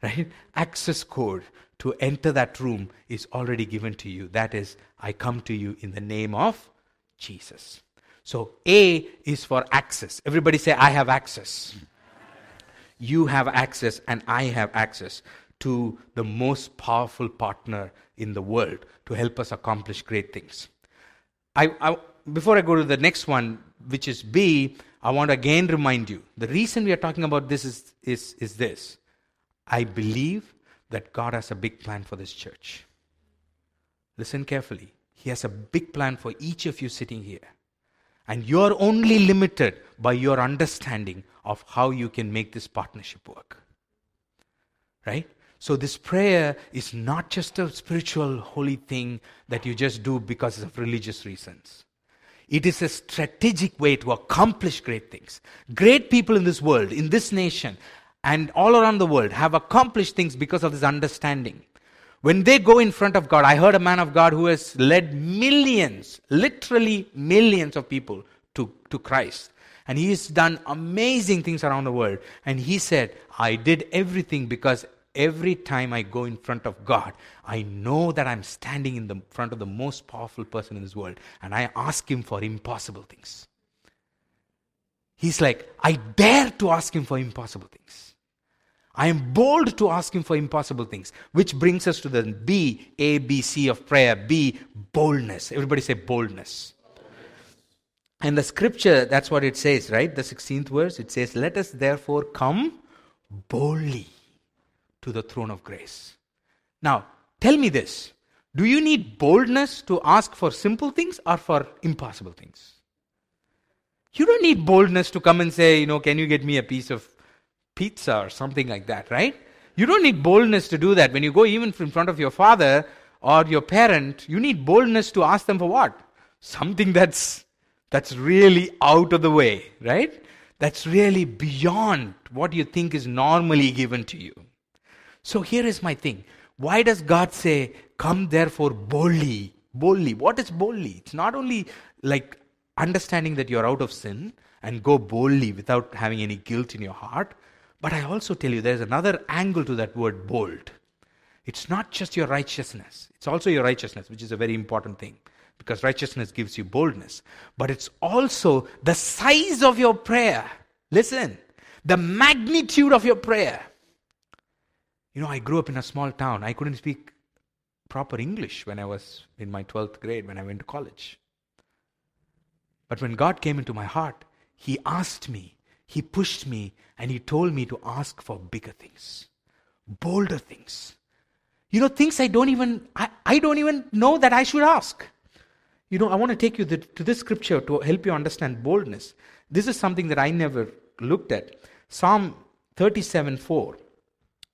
Right? Access code to enter that room is already given to you. That is, I come to you in the name of Jesus. So A is for access. Everybody say, I have access. You have access, and I have access to the most powerful partner in the world to help us accomplish great things. I, I, before I go to the next one, which is B, I want to again remind you the reason we are talking about this is, is, is this. I believe that God has a big plan for this church. Listen carefully. He has a big plan for each of you sitting here. And you're only limited by your understanding of how you can make this partnership work. Right? So, this prayer is not just a spiritual holy thing that you just do because of religious reasons. It is a strategic way to accomplish great things. Great people in this world, in this nation, and all around the world have accomplished things because of this understanding. When they go in front of God, I heard a man of God who has led millions, literally millions of people to, to Christ. And he has done amazing things around the world. And he said, I did everything because every time I go in front of God, I know that I'm standing in the front of the most powerful person in this world, and I ask Him for impossible things. He's like, I dare to ask Him for impossible things. I am bold to ask Him for impossible things, which brings us to the B, A, B, C of prayer. B, boldness. Everybody say boldness. And the scripture, that's what it says, right? The 16th verse, it says, Let us therefore come boldly to the throne of grace. Now, tell me this do you need boldness to ask for simple things or for impossible things? You don't need boldness to come and say, you know, can you get me a piece of pizza or something like that, right? You don't need boldness to do that. When you go even in front of your father or your parent, you need boldness to ask them for what? Something that's that's really out of the way, right? That's really beyond what you think is normally given to you. So here is my thing. Why does God say, Come therefore boldly? Boldly. What is boldly? It's not only like understanding that you're out of sin and go boldly without having any guilt in your heart, but I also tell you there's another angle to that word bold. It's not just your righteousness, it's also your righteousness, which is a very important thing because righteousness gives you boldness. But it's also the size of your prayer. Listen, the magnitude of your prayer. You know, I grew up in a small town. I couldn't speak proper English when I was in my 12th grade, when I went to college. But when God came into my heart, He asked me, He pushed me, and He told me to ask for bigger things, bolder things. You know, things I don't even, I, I don't even know that I should ask. You know, I want to take you to this scripture to help you understand boldness. This is something that I never looked at. Psalm 37 4,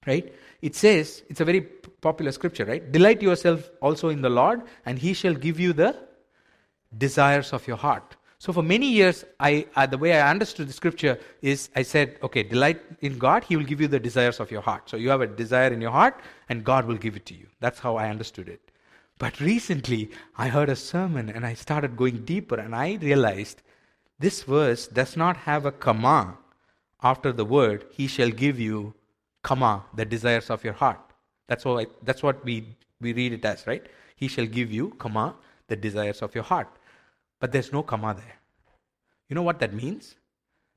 right? It says, it's a very popular scripture, right? Delight yourself also in the Lord, and he shall give you the desires of your heart. So for many years, I, uh, the way I understood the scripture is I said, okay, delight in God, he will give you the desires of your heart. So you have a desire in your heart, and God will give it to you. That's how I understood it. But recently, I heard a sermon and I started going deeper, and I realized this verse does not have a comma after the word, he shall give you comma, the desires of your heart. That's, all I, that's what we, we read it as, right? He shall give you, comma, the desires of your heart. But there's no comma there. You know what that means?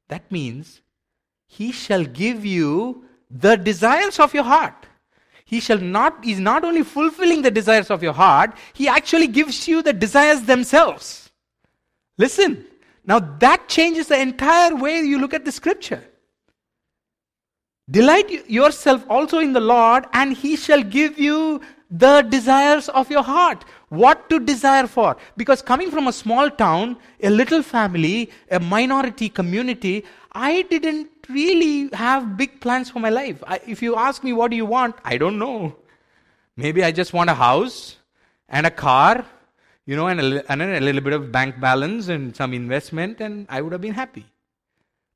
That means he shall give you the desires of your heart. He shall not, he's not only fulfilling the desires of your heart, he actually gives you the desires themselves. Listen, now that changes the entire way you look at the scripture. Delight yourself also in the Lord, and he shall give you the desires of your heart. What to desire for? Because coming from a small town, a little family, a minority community, I didn't really have big plans for my life. I, if you ask me, what do you want? I don't know. Maybe I just want a house and a car, you know, and a, and a little bit of bank balance and some investment, and I would have been happy.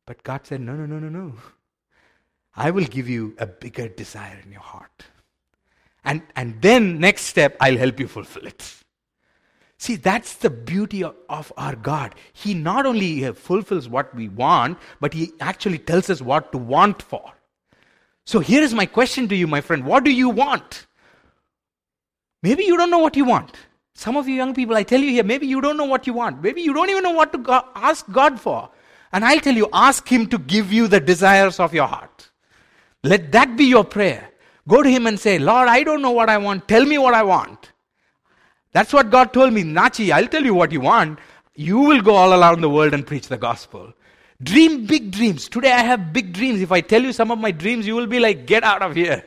But God said, no, no, no, no, no. I will give you a bigger desire in your heart. And, and then, next step, I'll help you fulfill it. See, that's the beauty of, our God. He not only uh, fulfills what we want, but He actually tells us what to want for. So here is my question to you, my friend. What do you want? Maybe you don't know what you want. Some of you young people, I tell you here, maybe you don't know what you want. Maybe you don't even know what to ask God for. And I'll tell you, ask Him to give you the desires of your heart. Let that be your prayer. Go to him and say, Lord, I don't know what I want. Tell me what I want. That's what God told me. Nachi, I'll tell you what you want. You will go all around the world and preach the gospel. Dream big dreams. Today I have big dreams. If I tell you some of my dreams, you will be like, get out of here.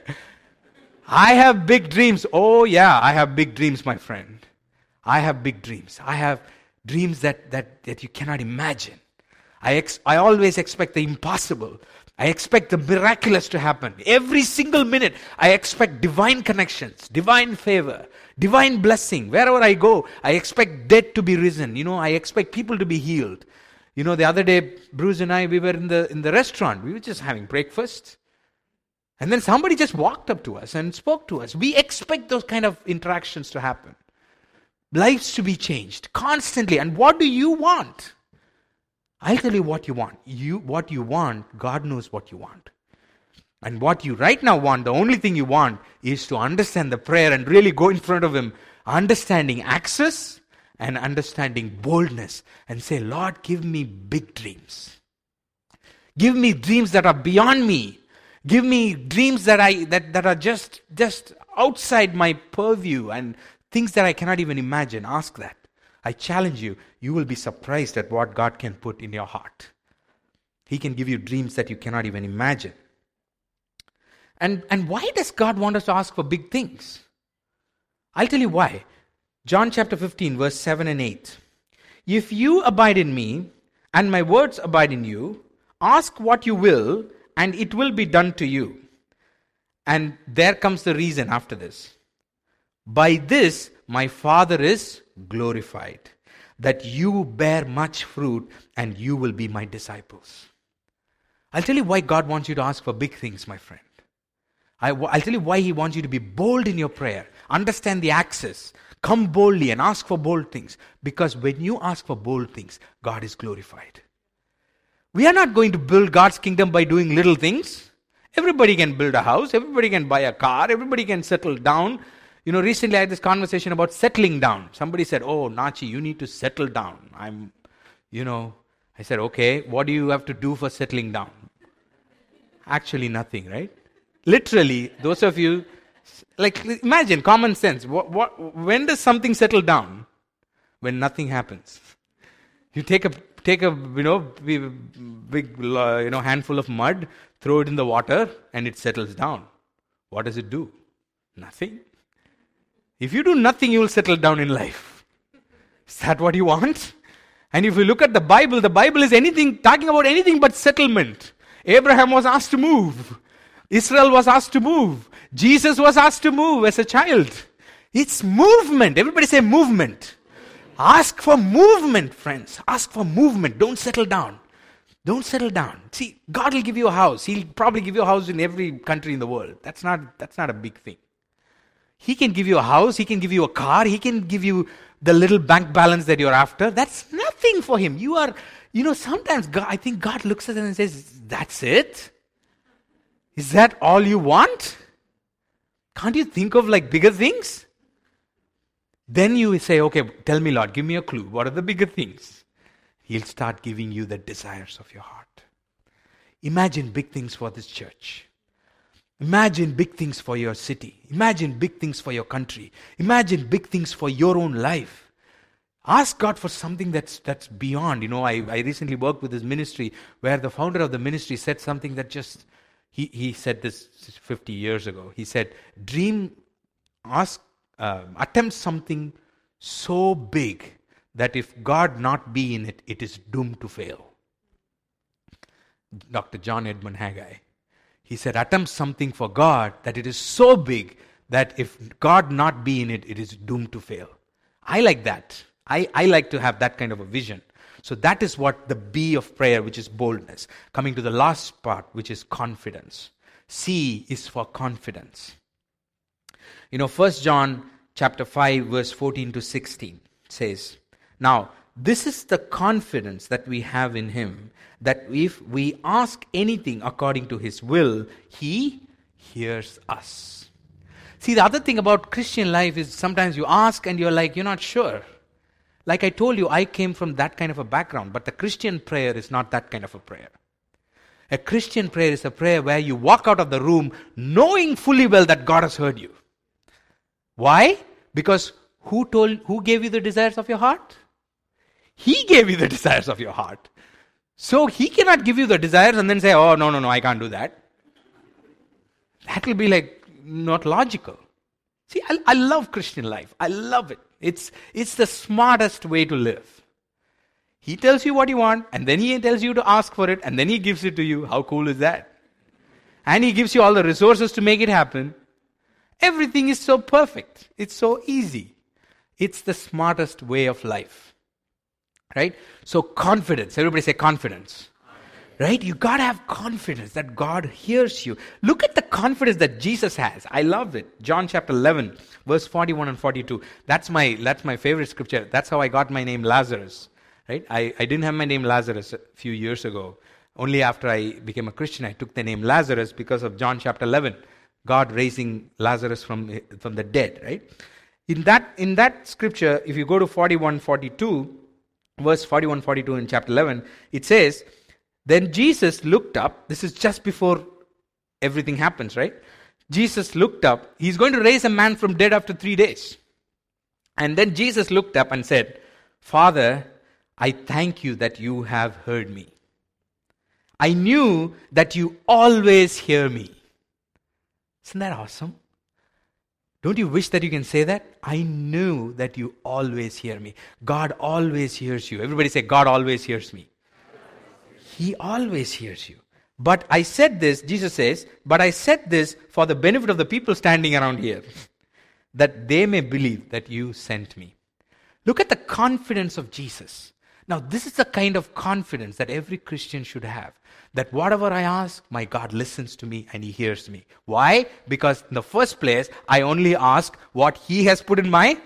I have big dreams. Oh, yeah, I have big dreams, my friend. I have big dreams. I have dreams that, that, that you cannot imagine. I, ex- I always expect the impossible. I expect the miraculous to happen. Every single minute, I expect divine connections, divine favor, divine blessing. Wherever I go, I expect dead to be risen. You know, I expect people to be healed. You know, the other day, Bruce and I, we were in the, in the restaurant. We were just having breakfast. And then somebody just walked up to us and spoke to us. We expect those kind of interactions to happen. Lives to be changed constantly. And what do you want? I'll tell you what you want. You, what you want, God knows what you want. And what you right now want, the only thing you want is to understand the prayer and really go in front of Him, understanding access and understanding boldness, and say, Lord, give me big dreams. Give me dreams that are beyond me. Give me dreams that I that, that are just just outside my purview and things that I cannot even imagine. Ask that. I challenge you, you will be surprised at what God can put in your heart. He can give you dreams that you cannot even imagine. And, and why does God want us to ask for big things? I'll tell you why. John chapter 15, verse 7 and 8. If you abide in me, and my words abide in you, ask what you will, and it will be done to you. And there comes the reason after this. By this, my Father is glorified, that you bear much fruit and you will be my disciples. I'll tell you why God wants you to ask for big things, my friend. I, will tell you why He wants you to be bold in your prayer. Understand the access. Come boldly and ask for bold things. Because when you ask for bold things, God is glorified. We are not going to build God's kingdom by doing little things. Everybody can build a house, everybody can buy a car, everybody can settle down. You know, recently I had this conversation about settling down. Somebody said, Oh, Nachi, you need to settle down. I'm, you know, I said, Okay, what do you have to do for settling down? Actually, nothing, right? Literally, those of you, like, imagine common sense. What, what, when does something settle down? When nothing happens. You take a take a you know big you know handful of mud, throw it in the water, and it settles down. What does it do? Nothing. If you do nothing, you will settle down in life. Is that what you want? And if you look at the Bible, the Bible is anything talking about anything but settlement. Abraham was asked to move. Israel was asked to move. Jesus was asked to move as a child. It's movement. Everybody say movement. Ask for movement, friends. Ask for movement. Don't settle down. Don't settle down. See, God will give you a house. He'll probably give you a house in every country in the world. That's not, that's not a big thing. He can give you a house, He can give you a car, He can give you the little bank balance that you're after. That's nothing for Him. You are, you know, sometimes God, I think God looks at it and says, That's it? Is that all you want? Can't you think of like bigger things? Then you say, okay, tell me, Lord, give me a clue. What are the bigger things? He'll start giving you the desires of your heart. Imagine big things for this church. Imagine big things for your city. Imagine big things for your country. Imagine big things for your own life. Ask God for something that's, that's beyond. You know, I, I recently worked with this ministry where the founder of the ministry said something that just, he, he said this 50 years ago. He said, Dream, ask, uh, attempt something so big that if God not be in it, it is doomed to fail. Dr. John Edmund Haggai. He said, attempt something for God that it is so big that if God not be in it, it is doomed to fail. I like that. I, I like to have that kind of a vision. So that is what the B of prayer, which is boldness. Coming to the last part, which is confidence. C is for confidence. You know, First John chapter 5, verse 14 to 16 says, Now, this is the confidence that we have in him that if we ask anything according to his will, he hears us. See, the other thing about Christian life is sometimes you ask and you're like, you're not sure. Like I told you, I came from that kind of a background, but the Christian prayer is not that kind of a prayer. A Christian prayer is a prayer where you walk out of the room knowing fully well that God has heard you. Why? Because who told who gave you the desires of your heart? He gave you the desires of your heart. So he cannot give you the desires and then say, oh, no, no, no, I can't do that. That will be like not logical. See, I, I love Christian life. I love it. It's, it's the smartest way to live. He tells you what you want, and then he tells you to ask for it, and then he gives it to you. How cool is that? And he gives you all the resources to make it happen. Everything is so perfect. It's so easy. It's the smartest way of life. Right? So, confidence. Everybody say confidence. Right? You got to have confidence that God hears you. Look at the confidence that Jesus has. I love it. John chapter 11, verse 41 and 42. That's my, that's my favorite scripture. That's how I got my name Lazarus. Right? I, I didn't have my name Lazarus a few years ago. Only after I became a Christian, I took the name Lazarus because of John chapter 11. God raising Lazarus from, from the dead, right? In that, in that scripture, if you go to 41 42, verse 41 42 in chapter 11, it says, Then Jesus looked up. This is just before everything happens, right? Jesus looked up. He's going to raise a man from dead after three days. And then Jesus looked up and said, Father, I thank you that you have heard me. I knew that you always hear me. Isn't that awesome? Don't you wish that you can say that? I knew that you always hear me. God always hears you. Everybody say, God always hears me. He always hears you. But I said this, Jesus says, but I said this for the benefit of the people standing around here, that they may believe that you sent me. Look at the confidence of Jesus. Now, this is the kind of confidence that every Christian should have that whatever I ask, my God listens to me and He hears me. Why? Because in the first place, I only ask what He has put in my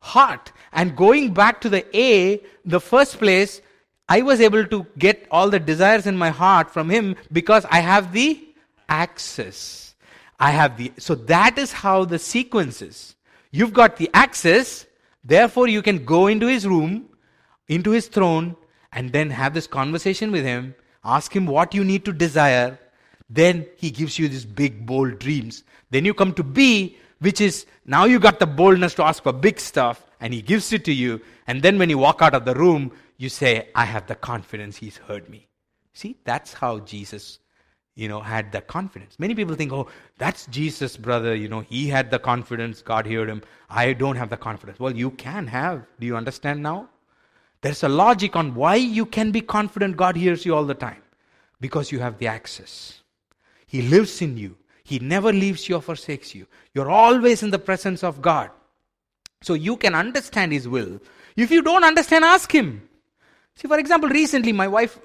heart. And going back to the A, the first place, I was able to get all the desires in my heart from Him because I have the access. I have the, so that is how the sequence is. You've got the access, therefore you can go into His room, into His throne, and then have this conversation with Him Ask Him what you need to desire. Then He gives you these big, bold dreams. Then you come to B, which is now you got the boldness to ask for big stuff, and He gives it to you. And then when you walk out of the room, you say, I have the confidence He's heard me. See, that's how Jesus you know, had the confidence. Many people think, oh, that's Jesus, brother. You know, he had the confidence. God heard him. I don't have the confidence. Well, you can have. Do you understand now? There's a logic on why you can be confident God hears you all the time. Because you have the access. He lives in you. He never leaves you or forsakes you. You're always in the presence of God. So you can understand His will. If you don't understand, ask Him. See, for example, recently my wife,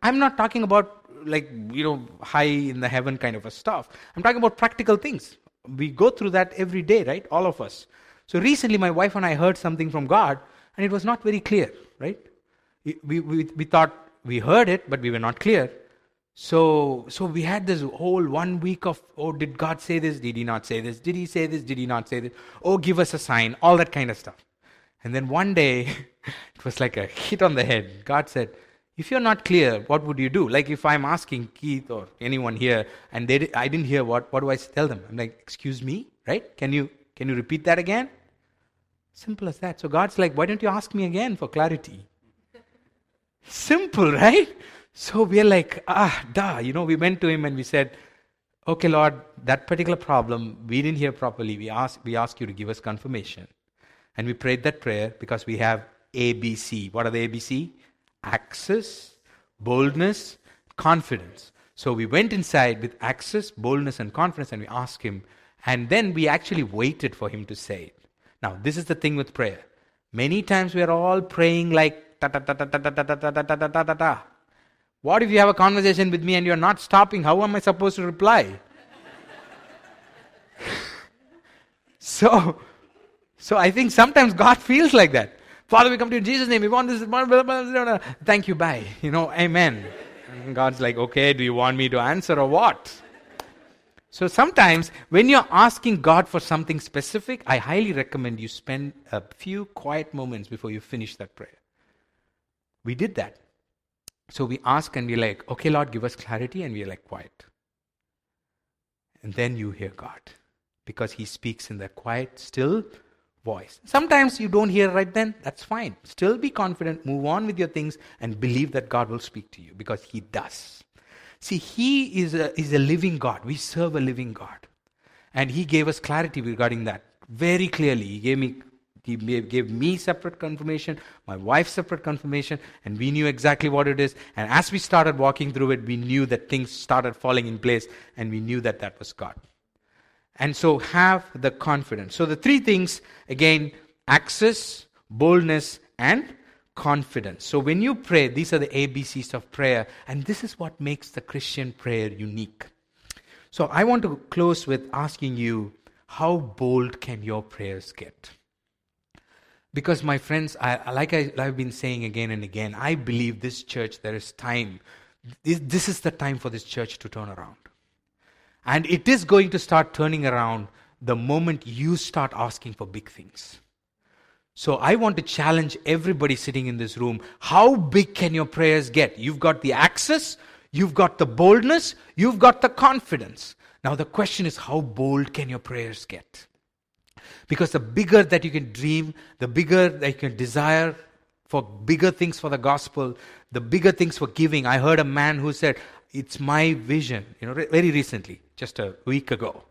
I'm not talking about like, you know, high in the heaven kind of a stuff. I'm talking about practical things. We go through that every day, right? All of us. So recently my wife and I heard something from God and it was not very clear right? We, we, we thought we heard it, but we were not clear. So, so we had this whole one week of, oh, did God say this? Did He not say this? Did He say this? Did He not say this? Oh, give us a sign, all that kind of stuff. And then one day, it was like a hit on the head. God said, if you're not clear, what would you do? Like if I'm asking Keith or anyone here, and they, I didn't hear what, what do I tell them? I'm like, excuse me, right? Can you, can you repeat that again? Simple as that. So God's like, why don't you ask me again for clarity? Simple, right? So we're like, ah, duh. You know, we went to him and we said, okay, Lord, that particular problem, we didn't hear properly. We ask, we ask you to give us confirmation. And we prayed that prayer because we have ABC. What are the ABC? Access, boldness, confidence. So we went inside with access, boldness, and confidence, and we asked him. And then we actually waited for him to say it. Now, this is the thing with prayer. Many times we are all praying like ta ta ta ta ta ta ta ta ta ta ta ta ta. What if you have a conversation with me and you're not stopping? How am I supposed to reply? so, so I think sometimes God feels like that. Father, we come to you in Jesus' name. We want this. Blah, blah, blah, Thank you. Bye. You know, amen. And God's like, okay, do you want me to answer or what? So sometimes when you're asking God for something specific, I highly recommend you spend a few quiet moments before you finish that prayer. We did that. So we ask and we're like, okay, Lord, give us clarity, and we're like, quiet. And then you hear God because He speaks in that quiet, still voice. Sometimes you don't hear right then, that's fine. Still be confident, move on with your things, and believe that God will speak to you because He does. See, He is a, is a living God. We serve a living God. And He gave us clarity regarding that very clearly. He gave me he gave me separate confirmation, my wife separate confirmation, and we knew exactly what it is. And as we started walking through it, we knew that things started falling in place, and we knew that that was God. And so have the confidence. So the three things, again, access, boldness, and confidence. So when you pray, these are the ABCs of prayer, and this is what makes the Christian prayer unique. So I want to close with asking you, how bold can your prayers get? Because, my friends, I, like I, have been saying again and again, I believe this church, there is time. This, this is the time for this church to turn around. And it is going to start turning around the moment you start asking for big things. So I want to challenge everybody sitting in this room. How big can your prayers get? You've got the access, you've got the boldness, you've got the confidence. Now the question is, how bold can your prayers get? Because the bigger that you can dream, the bigger that you can desire for bigger things for the gospel, the bigger things for giving. I heard a man who said, It's my vision, you know, very recently, just a week ago.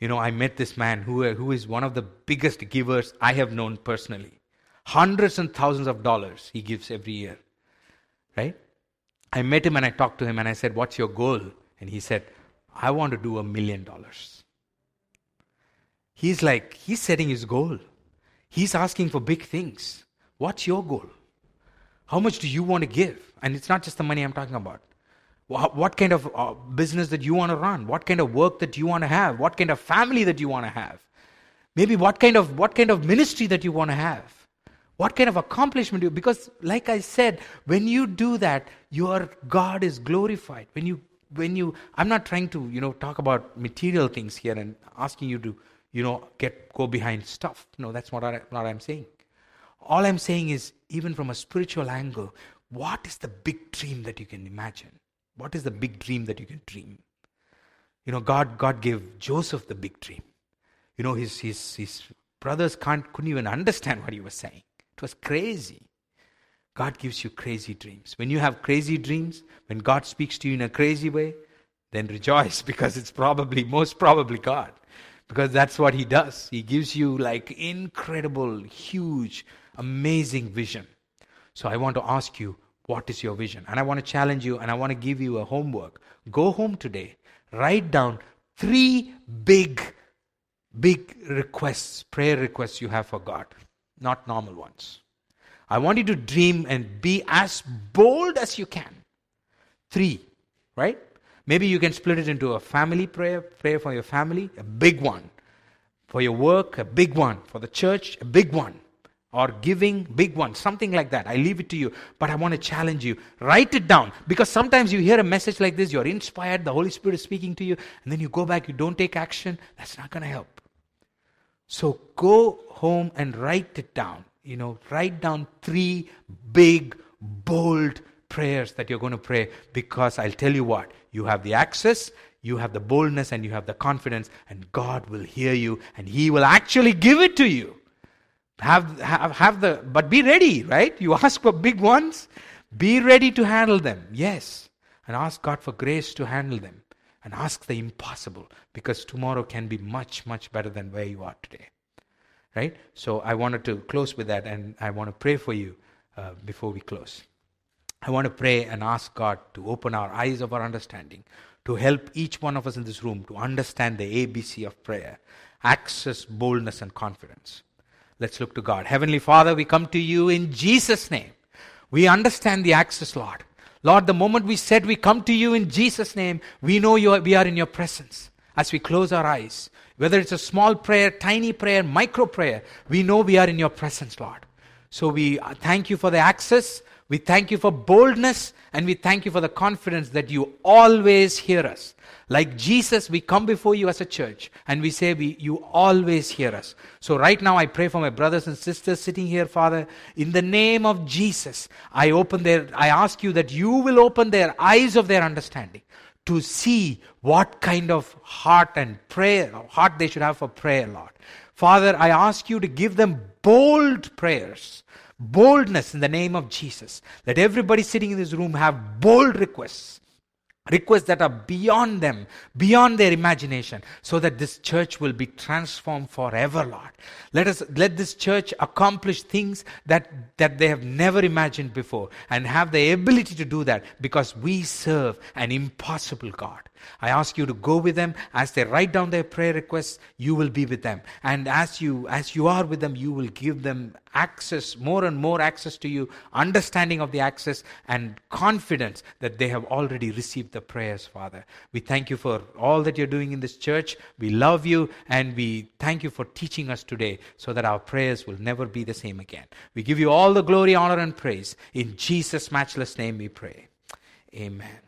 You know, I met this man who, who is one of the biggest givers I have known personally. Hundreds and thousands of dollars he gives every year. Right? I met him and I talked to him and I said, What's your goal? And he said, I want to do a million dollars. He's like, he's setting his goal. He's asking for big things. What's your goal? How much do you want to give? And it's not just the money I'm talking about. What kind of uh, business that you want to run? What kind of work that you want to have? What kind of family that you want to have? Maybe what kind of what kind of ministry that you want to have? What kind of accomplishment you because like I said, when you do that, your God is glorified. When you when you I'm not trying to, you know, talk about material things here and asking you to you know, get go behind stuff. No, that's not what, I'm saying. All I'm saying is, even from a spiritual angle, what is the big dream that you can imagine? What is the big dream that you can dream? You know, God, God gave Joseph the big dream. You know, his, his, his brothers can't, couldn't even understand what he was saying. It was crazy. God gives you crazy dreams. When you have crazy dreams, when God speaks to you in a crazy way, then rejoice because it's probably, most probably God because that's what he does. He gives you like incredible, huge, amazing vision. So I want to ask you, what is your vision? And I want to challenge you and I want to give you a homework. Go home today, write down three big, big requests, prayer requests you have for God, not normal ones. I want you to dream and be as bold as you can. Three, right? Maybe you can split it into a family prayer, prayer for your family, a big one. For your work, a big one. For the church, a big one. Or giving big ones, something like that. I leave it to you, but I want to challenge you. Write it down because sometimes you hear a message like this, you're inspired, the Holy Spirit is speaking to you, and then you go back, you don't take action. That's not going to help. So go home and write it down. You know, write down three big, bold prayers that you're going to pray because I'll tell you what, you have the access, you have the boldness, and you have the confidence, and God will hear you and He will actually give it to you. Have, have, have the, but be ready, right? You ask for big ones, be ready to handle them, yes. And ask God for grace to handle them. And ask the impossible because tomorrow can be much, much better than where you are today. Right? So I wanted to close with that and I want to pray for you uh, before we close. I want to pray and ask God to open our eyes of our understanding, to help each one of us in this room to understand the ABC of prayer access, boldness, and confidence. Let's look to God. Heavenly Father, we come to you in Jesus' name. We understand the access, Lord. Lord, the moment we said we come to you in Jesus' name, we know you are, we are in your presence. As we close our eyes, whether it's a small prayer, tiny prayer, micro prayer, we know we are in your presence, Lord. So we thank you for the access. We thank you for boldness and we thank you for the confidence that you always hear us. Like Jesus, we come before you as a church and we say, we, You always hear us. So, right now, I pray for my brothers and sisters sitting here, Father. In the name of Jesus, I open their, I ask you that you will open their eyes of their understanding to see what kind of heart and prayer, heart they should have for prayer, Lord. Father, I ask you to give them bold prayers boldness in the name of Jesus. Let everybody sitting in this room have bold requests requests that are beyond them, beyond their imagination, so that this church will be transformed forever, Lord. Let us let this church accomplish things that, that they have never imagined before and have the ability to do that because we serve an impossible God. I ask you to go with them as they write down their prayer requests, you will be with them. And as you as you are with them, you will give them access, more and more access to you, understanding of the access, and confidence that they have already received the prayers, Father. We thank you for all that you're doing in this church. We love you, and we thank you for teaching us today so that our prayers will never be the same again. We give you all the glory, honor, and praise. In Jesus' matchless name we pray. Amen.